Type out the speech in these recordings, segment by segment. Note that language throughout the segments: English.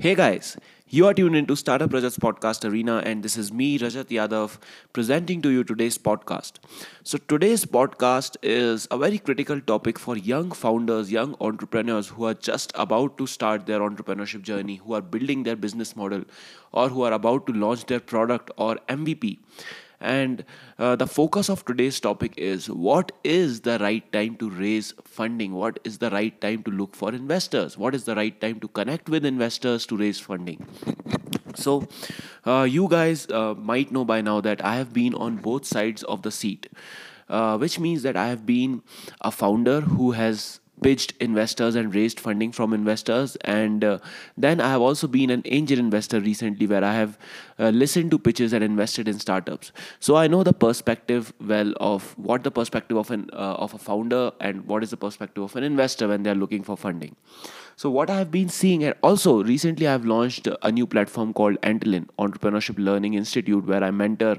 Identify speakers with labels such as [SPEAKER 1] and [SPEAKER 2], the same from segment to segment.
[SPEAKER 1] Hey guys, you are tuned into Startup Rajat's podcast arena, and this is me, Rajat Yadav, presenting to you today's podcast. So, today's podcast is a very critical topic for young founders, young entrepreneurs who are just about to start their entrepreneurship journey, who are building their business model, or who are about to launch their product or MVP. And uh, the focus of today's topic is what is the right time to raise funding? What is the right time to look for investors? What is the right time to connect with investors to raise funding? So, uh, you guys uh, might know by now that I have been on both sides of the seat, uh, which means that I have been a founder who has pitched investors and raised funding from investors. And uh, then i have also been an angel investor recently where i have uh, listened to pitches and invested in startups. So i know the perspective well of what the perspective of an uh, of a founder and what is the perspective of an investor when they are looking for funding so what I have been seeing, and also recently I have launched a new platform called Antlion Entrepreneurship Learning Institute, where I mentor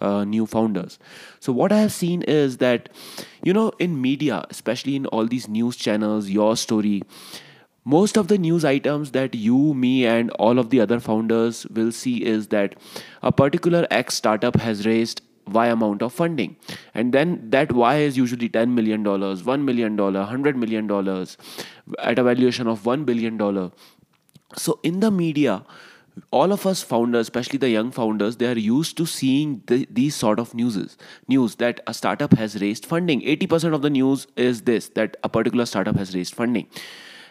[SPEAKER 1] uh, new founders. So what I have seen is that, you know, in media, especially in all these news channels, your story, most of the news items that you, me, and all of the other founders will see is that a particular X startup has raised y amount of funding. And then that y is usually 10 million dollars 1 million dollar 100 million dollars at a valuation of 1 billion dollar. So in the media all of us founders especially the young founders they are used to seeing the, these sort of newses news that a startup has raised funding. 80% of the news is this that a particular startup has raised funding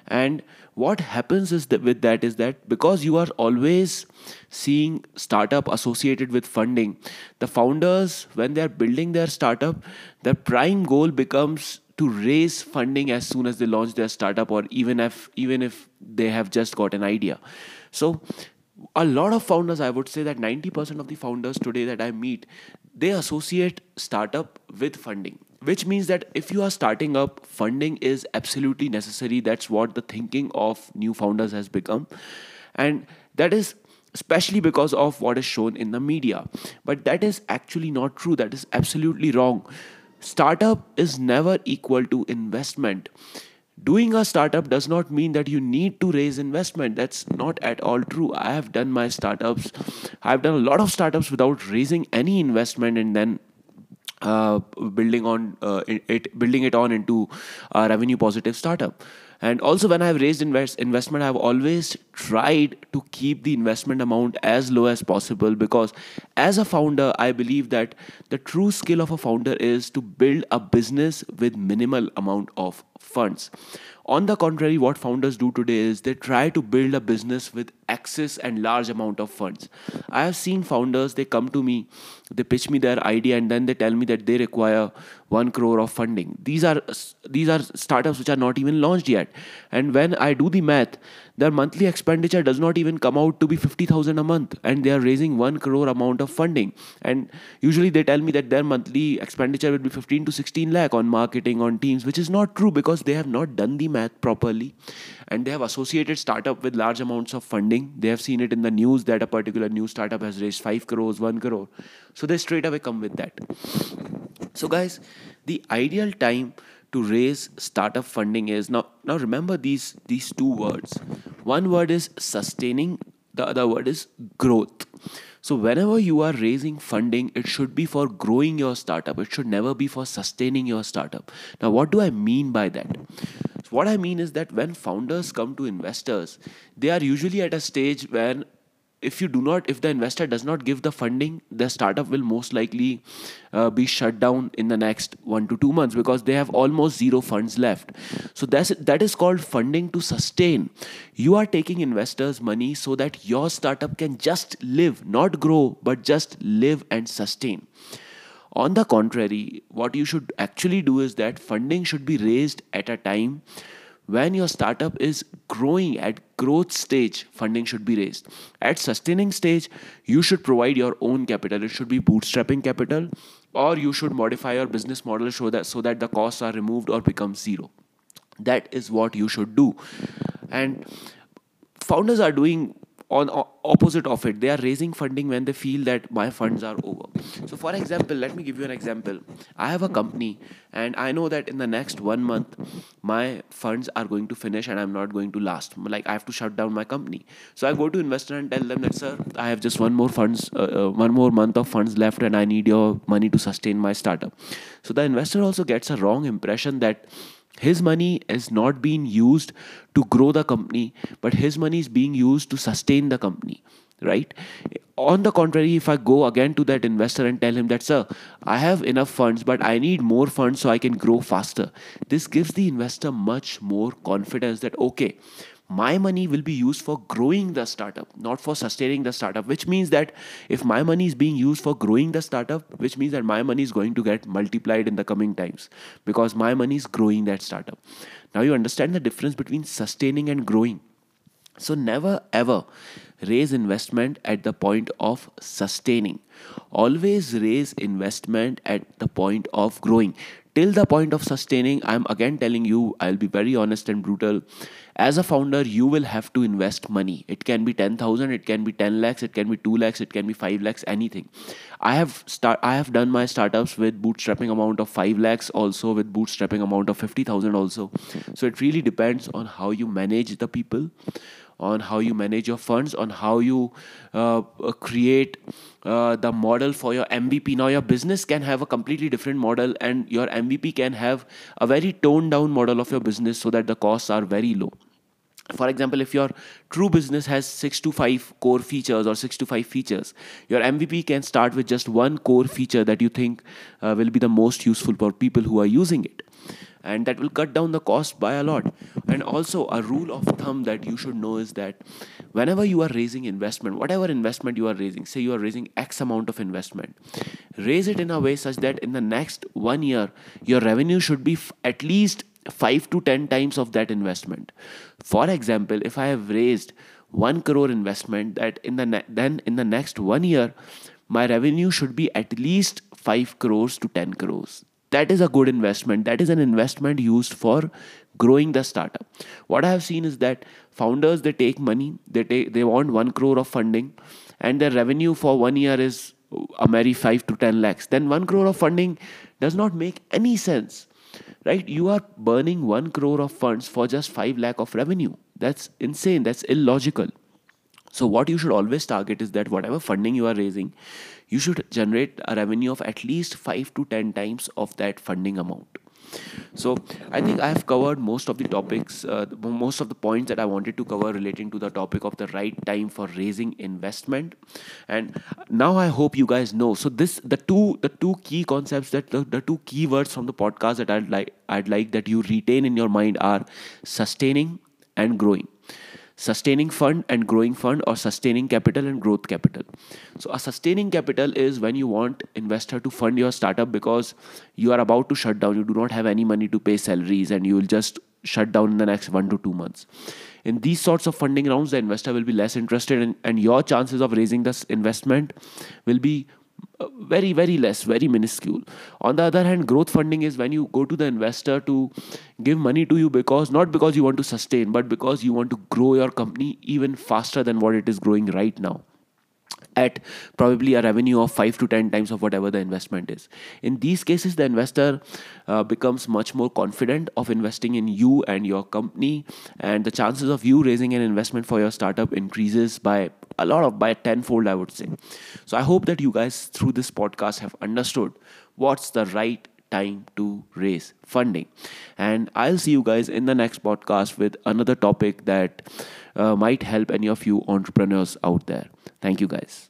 [SPEAKER 1] and what happens is that with that is that because you are always seeing startup associated with funding the founders when they are building their startup their prime goal becomes to raise funding as soon as they launch their startup or even if even if they have just got an idea. So a lot of founders i would say that 90% of the founders today that i meet they associate startup with funding which means that if you are starting up funding is absolutely necessary. That's what the thinking of new founders has become. And that is especially because of what is shown in the media. But that is actually not true. That is absolutely wrong. Startup is never equal to investment doing a startup does not mean that you need to raise investment. That's not at all true. I have done my startups. I've done a lot of startups without raising any investment and then uh, building on uh, it, building it on into a revenue positive startup. And also when i've raised invest, investment i've always tried to keep the investment amount as low as possible because as a founder i believe that the true skill of a founder is to build a business with minimal amount of funds on the contrary what founders do today is they try to build a business with access and large amount of funds. I have seen founders they come to me they pitch me their idea and then they tell me that they require 1 crore of funding. These are these are startups which are not even launched yet. And when i do the math their monthly expenditure does not even come out to be 50000 a month and they are raising 1 crore amount of funding. And usually they tell me that their monthly expenditure will be 15 to 16 lakh on marketing on teams which is not true because they have not done the math properly. And they have associated startup with large amounts of funding. They have seen it in the news that a particular new startup has raised 5 crores 1 crore. So they straight away come with that so guys the ideal time to raise startup funding is now now remember these these two words. One word is sustaining the other word is growth. So whenever you are raising funding it should be for growing your startup. It should never be for sustaining your startup. Now what do i mean by that? So what i mean is that when founders come to investors they are usually at a stage when if you do not if the investor does not give the funding the startup will most likely uh, be shut down in the next 1 to 2 months because they have almost zero funds left. So that's that is called funding to sustain. You are taking investors money so that your startup can just live not grow but just live and sustain. On the contrary what you should actually do is that funding should be raised at a time when your startup is growing at growth stage funding should be raised. At sustaining stage you should provide your own capital. It should be bootstrapping capital or you should modify your business model so that so that the costs are removed or become zero. That is what you should do. And founders are doing on opposite of it. They are raising funding when they feel that my funds are over. So for example let me give you an example. I have a company and i know that in the next one month my funds are going to finish and i'm not going to last. Like i have to shut down my company. So i go to investor and tell them that sir i have just one more funds uh, uh, one more month of funds left and i need your money to sustain my startup. So the investor also gets a wrong impression that his money is not being used to grow the company but his money is being used to sustain the company right? On the contrary if i go again to that investor and tell him that sir i have enough funds but i need more funds so i can grow faster this gives the investor much more confidence that okay my money will be used for growing the startup, not for sustaining the startup. Which means that if my money is being used for growing the startup, which means that my money is going to get multiplied in the coming times because my money is growing that startup. Now you understand the difference between sustaining and growing. So never ever raise investment at the point of sustaining. Always raise investment at the point of growing till the point of sustaining i'm again telling you i'll be very honest and brutal. As a founder you will have to invest money. It can be 10000 it can be 10 lakhs it can be 2 lakhs it can be 5 lakhs anything. I have start i have done my startups with bootstrapping amount of 5 lakhs also with bootstrapping amount of 50000 also. So it really depends on how you manage the people on how you manage your funds, on how you uh, uh create uh, the model for your MVP. Now, your business can have a completely different model, and your MVP can have a very toned down model of your business so that the costs are very low. For example, if your true business has six to five core features or six to five features, your MVP can start with just one core feature that you think uh, will be the most useful for people who are using it and that will cut down the cost by a lot. And also a rule of thumb that you should know is that whenever you are raising investment whatever investment you are raising say you are raising x amount of investment raise it in a way such that in the next one year your revenue should be f- at least 5 to 10 times of that investment. For example if i have raised 1 crore investment that in the ne- then in the next one year my revenue should be at least 5 crores to 10 crores that is a good investment. That is an investment used for growing the startup. What i have seen is that founders they take money they take they want 1 crore of funding and their revenue for one year is a merry 5 to 10 lakhs. Then 1 crore of funding does not make any sense right? You are burning 1 crore of funds for just 5 lakh of revenue. That's insane. That's illogical so what you should always target is that whatever funding you are raising you should generate a revenue of at least 5 to 10 times of that funding amount. So i think i have covered most of the topics uh, most of the points that i wanted to cover relating to the topic of the right time for raising investment. And now i hope you guys know. So this the two the two key concepts that the, the two keywords from the podcast that i'd like i'd like that you retain in your mind are sustaining and growing sustaining fund and growing fund or sustaining capital and growth capital. So a sustaining capital is when you want investor to fund your startup because you are about to shut down. You do not have any money to pay salaries and you will just shut down in the next 1 to 2 months. In these sorts of funding rounds the investor will be less interested in, and your chances of raising this investment will be very very less very minuscule. On the other hand growth funding is when you go to the investor to give money to you because not because you want to sustain but because you want to grow your company even faster than what it is growing right now at probably a revenue of 5 to 10 times of whatever the investment is. In these cases the investor uh, becomes much more confident of investing in you and your company and the chances of you raising an investment for your startup increases by a lot of by tenfold i would say. So i hope that you guys through this podcast have understood what's the right time to raise funding. And i'll see you guys in the next podcast with another topic that uh, might help any of you entrepreneurs out there Thank you, guys.